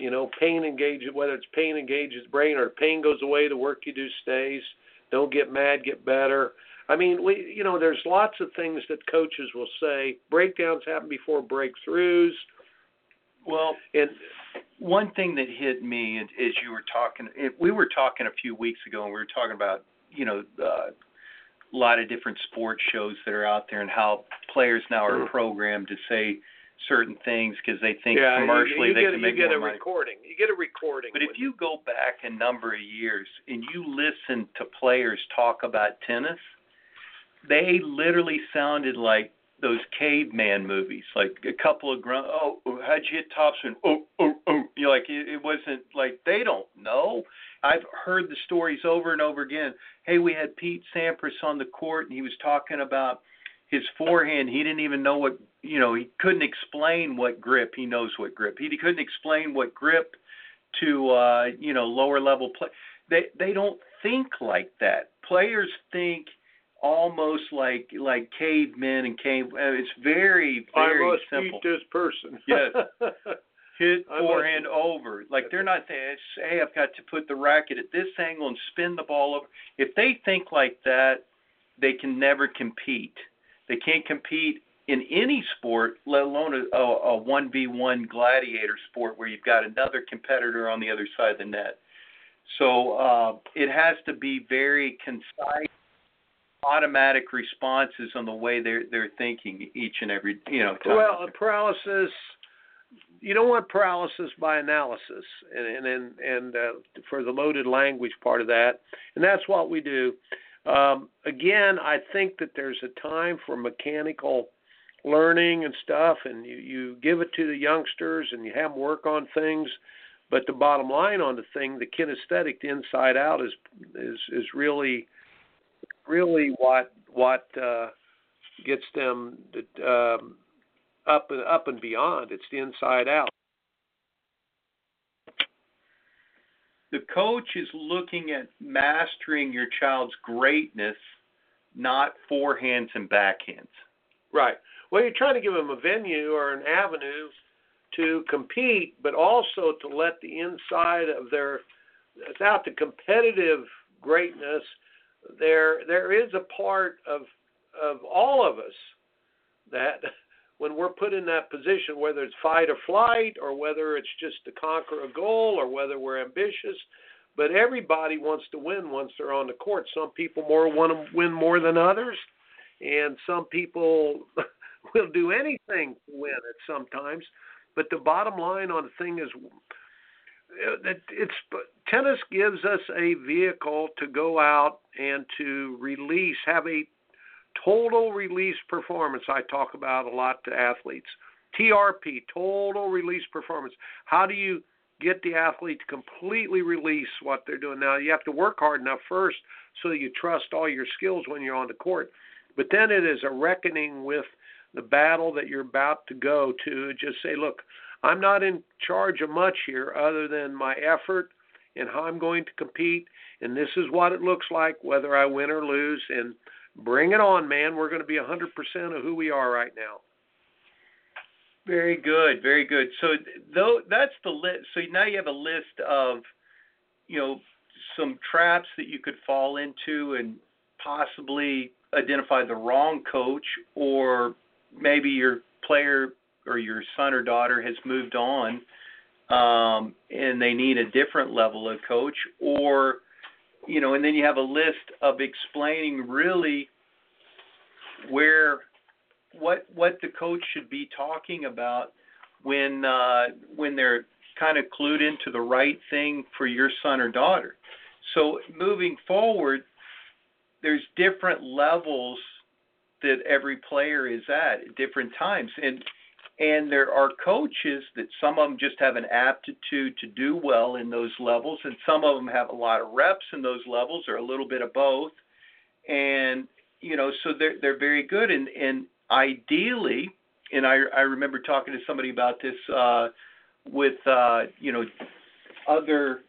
you know, pain engages, whether it's pain engages brain or pain goes away, the work you do stays. Don't get mad, get better. I mean, we, you know, there's lots of things that coaches will say. Breakdowns happen before breakthroughs. Well, and one thing that hit me as you were talking, we were talking a few weeks ago, and we were talking about, you know, uh, a lot of different sports shows that are out there, and how players now are Mm. programmed to say certain things because they think yeah, commercially you, you they get, can make you get a money. recording. You get a recording. But if you go back a number of years and you listen to players talk about tennis, they literally sounded like those caveman movies, like a couple of grunt. Oh, oh, how'd you hit topspin? Oh, oh, oh. You know, like it, it wasn't like they don't know. I've heard the stories over and over again. Hey, we had Pete Sampras on the court, and he was talking about his forehand. He didn't even know what you know. He couldn't explain what grip. He knows what grip. He couldn't explain what grip to uh, you know lower level play. They they don't think like that. Players think almost like like cavemen and cave. uh, It's very very I must simple. beat this person. Yes. Hit must- forehand over. Like they're not saying, "Hey, I've got to put the racket at this angle and spin the ball over." If they think like that, they can never compete. They can't compete in any sport, let alone a, a, a 1v1 gladiator sport where you've got another competitor on the other side of the net. So uh, it has to be very concise, automatic responses on the way they're they're thinking each and every you know time. well, paralysis. You don't want paralysis by analysis, and and and, and uh, for the loaded language part of that, and that's what we do. Um, again, I think that there's a time for mechanical learning and stuff, and you, you give it to the youngsters and you have them work on things. But the bottom line on the thing, the kinesthetic, the inside out, is is is really, really what what uh, gets them um, up and up and beyond. It's the inside out. The coach is looking at mastering your child's greatness, not forehands and backhands. Right. Well, you're trying to give them a venue or an avenue to compete, but also to let the inside of their, without the competitive greatness, there there is a part of of all of us that when we're put in that position, whether it's fight or flight, or whether it's just to conquer a goal, or whether we're ambitious, but everybody wants to win once they're on the court. Some people more want to win more than others, and some people will do anything to win it sometimes. But the bottom line on the thing is, uh, it, it's tennis gives us a vehicle to go out and to release, have a total release performance. I talk about a lot to athletes. TRP, total release performance. How do you get the athlete to completely release what they're doing? Now, you have to work hard enough first so you trust all your skills when you're on the court. But then it is a reckoning with the battle that you're about to go to. Just say, look, I'm not in charge of much here other than my effort and how I'm going to compete. And this is what it looks like, whether I win or lose. And bring it on, man. We're going to be 100% of who we are right now. Very good, very good. So though that's the list. So now you have a list of, you know, some traps that you could fall into and possibly identify the wrong coach, or maybe your player or your son or daughter has moved on um, and they need a different level of coach, or you know, and then you have a list of explaining really where what what the coach should be talking about when uh, when they're kind of clued into the right thing for your son or daughter. So moving forward, there's different levels that every player is at at different times, and and there are coaches that some of them just have an aptitude to do well in those levels, and some of them have a lot of reps in those levels, or a little bit of both. And you know, so they're they're very good. And and ideally, and I I remember talking to somebody about this uh, with uh, you know other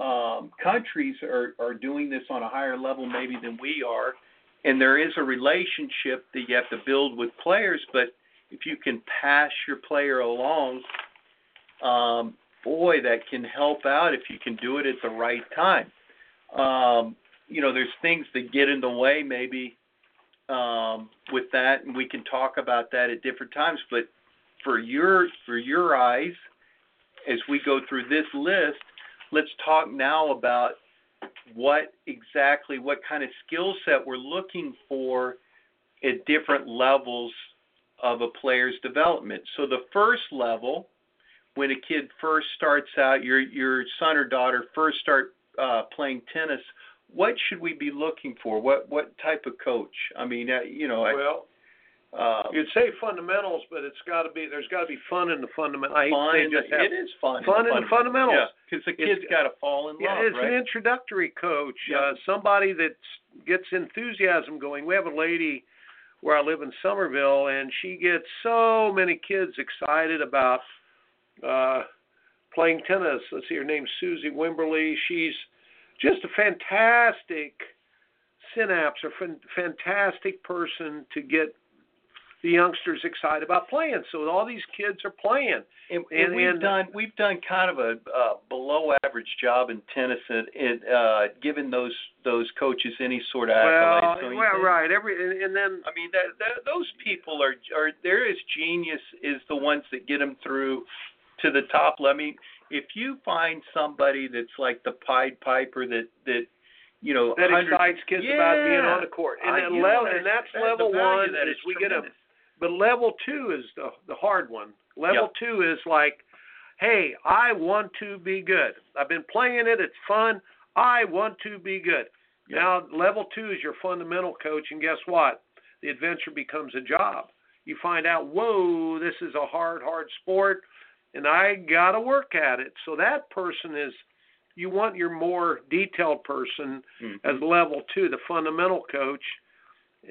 um, countries are are doing this on a higher level maybe than we are, and there is a relationship that you have to build with players, but if you can pass your player along, um, boy, that can help out if you can do it at the right time. Um, you know, there's things that get in the way maybe um, with that, and we can talk about that at different times. But for your for your eyes, as we go through this list, let's talk now about what exactly what kind of skill set we're looking for at different levels of a player's development. So the first level, when a kid first starts out, your your son or daughter first start uh, playing tennis, what should we be looking for? What what type of coach? I mean, uh, you know, well. Uh, You'd say fundamentals, but it's got to be. There's got to be fun in the fundamentals. I fun hate to just have it is fun. fun in in the fundamentals. Yeah, because the kid's got to fall in yeah, love, it's right? an introductory coach. Yeah. Uh, somebody that gets enthusiasm going. We have a lady where I live in Somerville, and she gets so many kids excited about uh, playing tennis. Let's see, her name's Susie Wimberly. She's just a fantastic synapse, a fan- fantastic person to get the youngsters excited about playing. So all these kids are playing. And, and, And- we've and- done we've done kind of a uh, below average job in tennis and, and uh, giving those those coaches any sort of accolades. Well, don't well, think? right. Every and, and then I mean that, that those people are are they're as genius is the ones that get them through to the top. level. I mean, if you find somebody that's like the Pied Piper that that you know that excites kids about being on the court. And I- that you know, level, that's- and that's level one that is is we get a. But level two is the the hard one. Level Yep. two is like, hey, I want to be good. I've been playing it. It's fun. I want to be good. Yep. Now level two is your fundamental coach, and guess what? The adventure becomes a job. You find out, whoa, this is a hard, hard sport, and I got to work at it. So that person is, you want your more detailed person Mhm. as level two, the fundamental coach,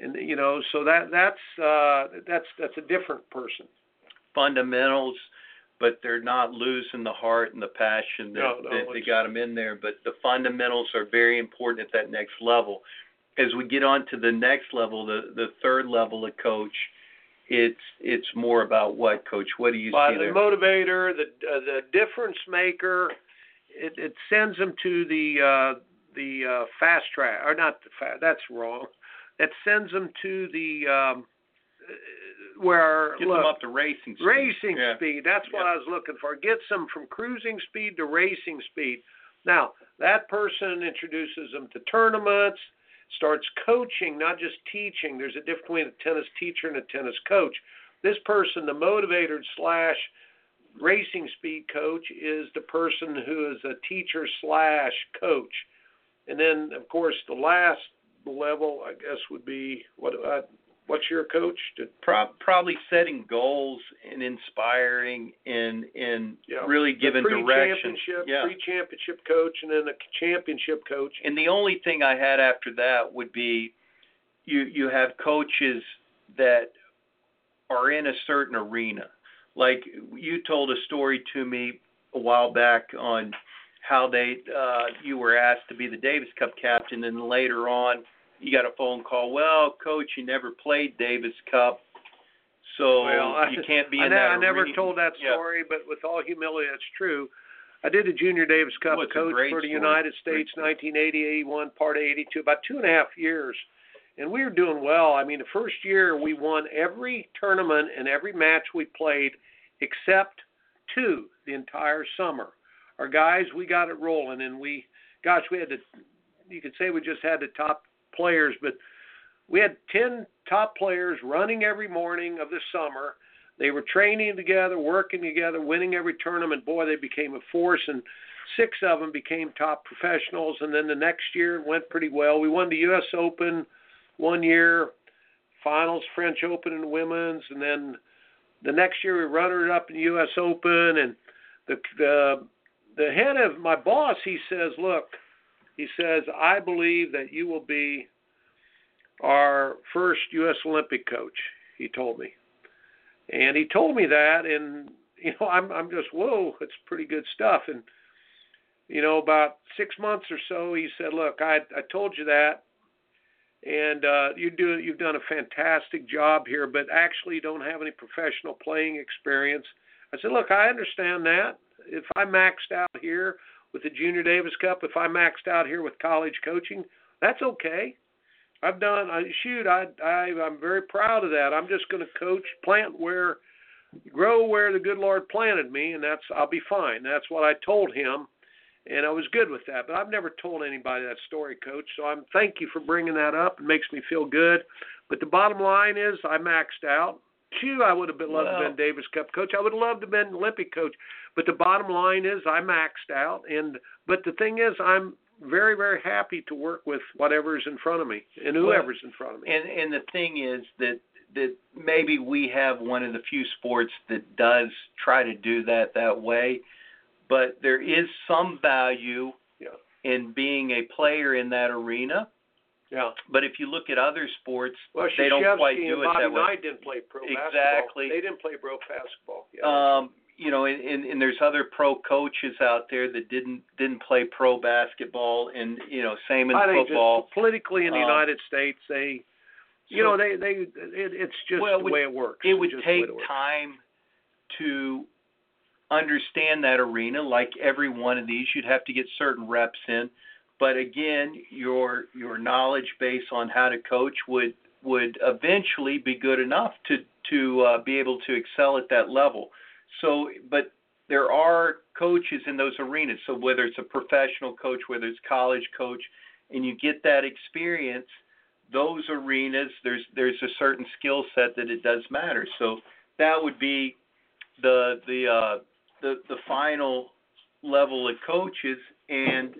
and you know, so that that's uh, that's that's a different person. fundamentals, but they're not losing the heart and the passion that, No, no, that they got them in there. But the fundamentals are very important at that next level. As we get on to the next level, the the third level of coach, it's it's more about what coach? What do you But see the there? motivator, the uh, the difference maker, it, it sends them to the uh, the uh, fast track, or not the fast. That's wrong. It sends them to the um, where Get look, them up to racing. speed. Racing Yeah. speed. That's what Yeah. I was looking for. Gets them from cruising speed to racing speed. Now, that person introduces them to tournaments, starts coaching, not just teaching. There's a difference between a tennis teacher and a tennis coach. This person, the motivator slash racing speed coach is the person who is a teacher slash coach, and then of course the last level I guess would be what uh, what's your coach? To, Pro- probably setting goals and inspiring and and Yeah. really giving the direction. Yeah. pre-championship coach, and then a championship coach. And the only thing I had after that would be you you have coaches that are in a certain arena. Like you told a story to me a while back on how they uh you were asked to be the Davis Cup captain and later on you got a phone call, well, coach, you never played Davis Cup. So Well, I- you can't be in I, that I never arena. told that Yeah. story, but with all humility, that's true. I did the Junior Davis Cup Well, coach for the. United States, story. 1980, 81, part 82, about two and a half years. And we were doing well. I mean, the first year we won every tournament and every match we played except two the entire summer. Our guys, we got it rolling, and we, gosh, we had to, you could say we just had the top players, but we had 10 top players running every morning of the summer. They were training together, working together, winning every tournament. Boy, they became a force, and six of them became top professionals. And then the next year went pretty well. We won the U.S. Open one year, finals, French Open in women's, and then the next year we runner it up in the U.S. Open. And the the the head of my boss, he says, look, he says, I believe that you will be our first U.S. Olympic coach. He told me, and he told me that, and you know, I'm I'm just whoa, it's pretty good stuff. And you know, about six months or so, he said, look, I I told you that, and uh, you do you've done a fantastic job here, but actually you don't have any professional playing experience. I said, look, I understand that. If I maxed out here with the Junior Davis Cup, if I maxed out here with college coaching, that's okay. I've done. I shoot. I, I I'm very proud of that. I'm just going to coach, plant where, grow where the good Lord planted me, and that's I'll be fine. That's what I told him, and I was good with that. But I've never told anybody that story, Coach. So I'm thank you for bringing that up. It makes me feel good. But the bottom line is, I maxed out. Shoot, I would have been loved to Well- have been Davis Cup coach. I would have loved to have been Olympic coach. But the bottom line is, I maxed out. And but the thing is, I'm very very happy to work with whatever's in front of me and Well, whoever's in front of me. And and the thing is that that maybe we have one of the few sports that does try to do that that way, but there is some value Yeah. in being a player in that arena. Yeah. But if you look at other sports, Well, they don't quite do it Bobby that way. Knight didn't play pro basketball. Exactly. They didn't play pro basketball. Yeah. Um, you know, and, and, and there's other pro coaches out there that didn't didn't play pro basketball, and you know, same in I think football. just politically in the Um, United States, they, you So- know, they they it, it's just Well, it the would- way it works. it would take it time to understand that arena like every one of these you'd have to get certain reps in but again your your knowledge base on how to coach would would eventually be good enough to to uh, be able to excel at that level. So but there are coaches in those arenas. So whether it's a professional coach whether it's college coach and you get that experience those arenas there's there's a certain skill set that it does matter. So that would be the the uh the the final level of coaches. And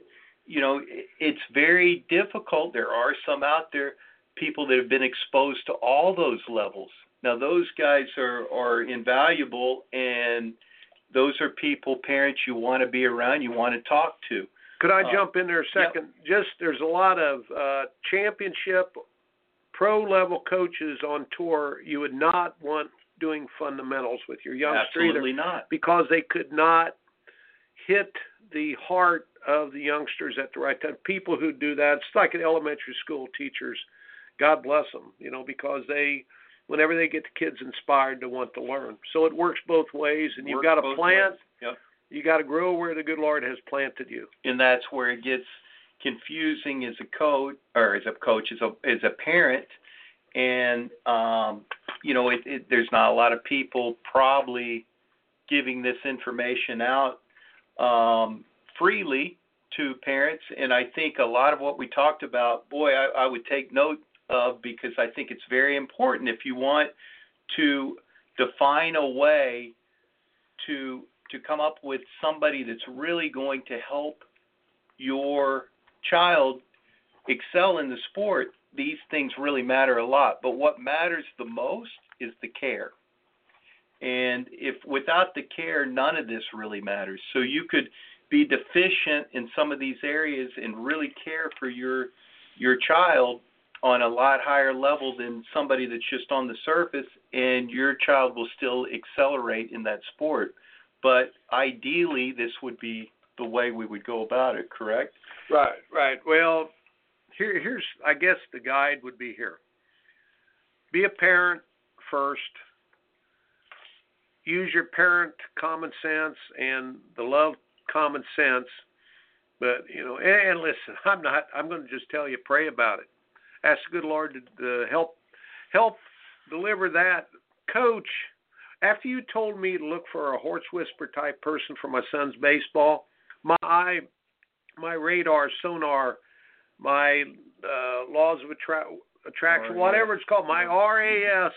you know it's very difficult there are some out there people that have been exposed to all those levels now those guys are are invaluable and those are people parents you want to be around you want to talk to Could I uh, jump in there a second? Just there's a lot of uh, championship, pro level coaches on tour. You would not want doing fundamentals with your youngster either. absolutely not because they could not hit the heart of the youngsters at the right time. People who do that, it's like an elementary school teachers. God bless them, you know, because they, whenever they get the kids inspired to want to learn. So it works both ways, and you've got to plant. Yep. You got to grow where the good Lord has planted you. and that's where it gets confusing as a coach or as a coach as a as a parent and um you know it, it there's not a lot of people probably giving this information out um freely to parents and I think a lot of what we talked about boy I, I would take note of because I think it's very important if you want to define a way to to come up with somebody that's really going to help your child excel in the sport, these things really matter a lot. But what matters the most is the care. And if without the care, none of this really matters. So you could be deficient in some of these areas and really care for your your child on a lot higher level than somebody that's just on the surface and your child will still accelerate in that sport. But ideally this would be the way we would go about it, correct? Right, right. Well, here here's I guess the guide would be here. Be a parent first. Use your parent common sense and the love common sense. But you know, and, and listen, I'm not. I'm going to just tell you, pray about it. Ask the good Lord to, help help deliver that. Coach, after you told me to look for a horse whisper type person for my son's baseball, my eye, my radar, sonar, my uh, laws of attra- attraction, RAS. whatever it's called, my RAS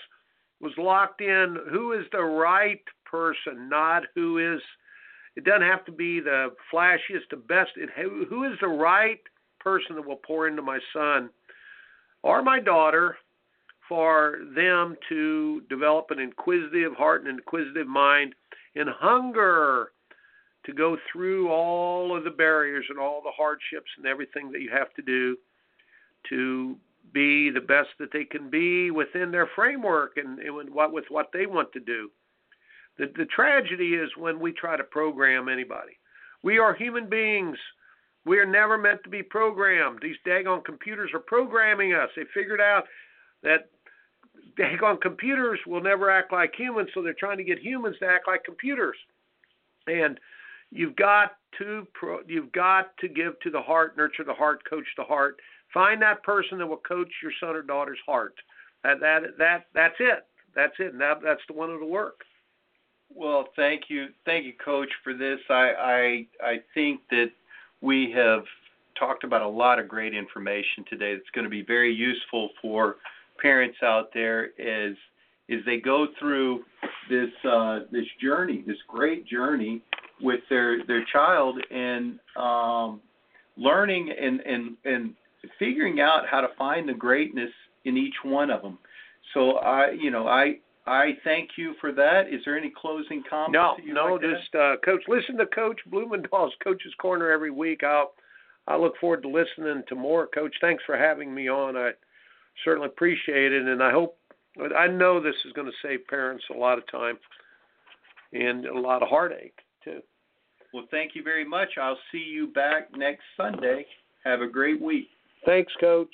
was locked in. Who is the right person, not who is it doesn't have to be the flashiest, the best. It, who is the right person that will pour into my son or my daughter for them to develop an inquisitive heart and an inquisitive mind and hunger to go through all of the barriers and all the hardships and everything that you have to do to be the best that they can be within their framework and, and what with what they want to do. The, the tragedy is when we try to program anybody. We are human beings. We are never meant to be programmed. These daggone computers are programming us. They figured out that daggone computers will never act like humans, so they're trying to get humans to act like computers. And you've got to pro, you've got to give to the heart, nurture the heart, coach the heart. Find that person that will coach your son or daughter's heart. That that that that's it. That's it. And that, that's the one that'll work. Well, thank you, thank you, Coach, for this. I I I think that we have talked about a lot of great information today. That's going to be very useful for parents out there as as they go through this uh, this journey, this great journey with their their child, and um, learning and and and figuring out how to find the greatness in each one of them. So I, you know, I I thank you for that. Is there any closing comments? No, no, just uh, coach. Listen to Coach Bloemendaal's Coach's Corner every week. I'll I look forward to listening to more. Coach, thanks for having me on. I certainly appreciate it, and I hope I know this is going to save parents a lot of time and a lot of heartache too. Well, thank you very much. I'll see you back next Sunday. Have a great week. Thanks, Coach.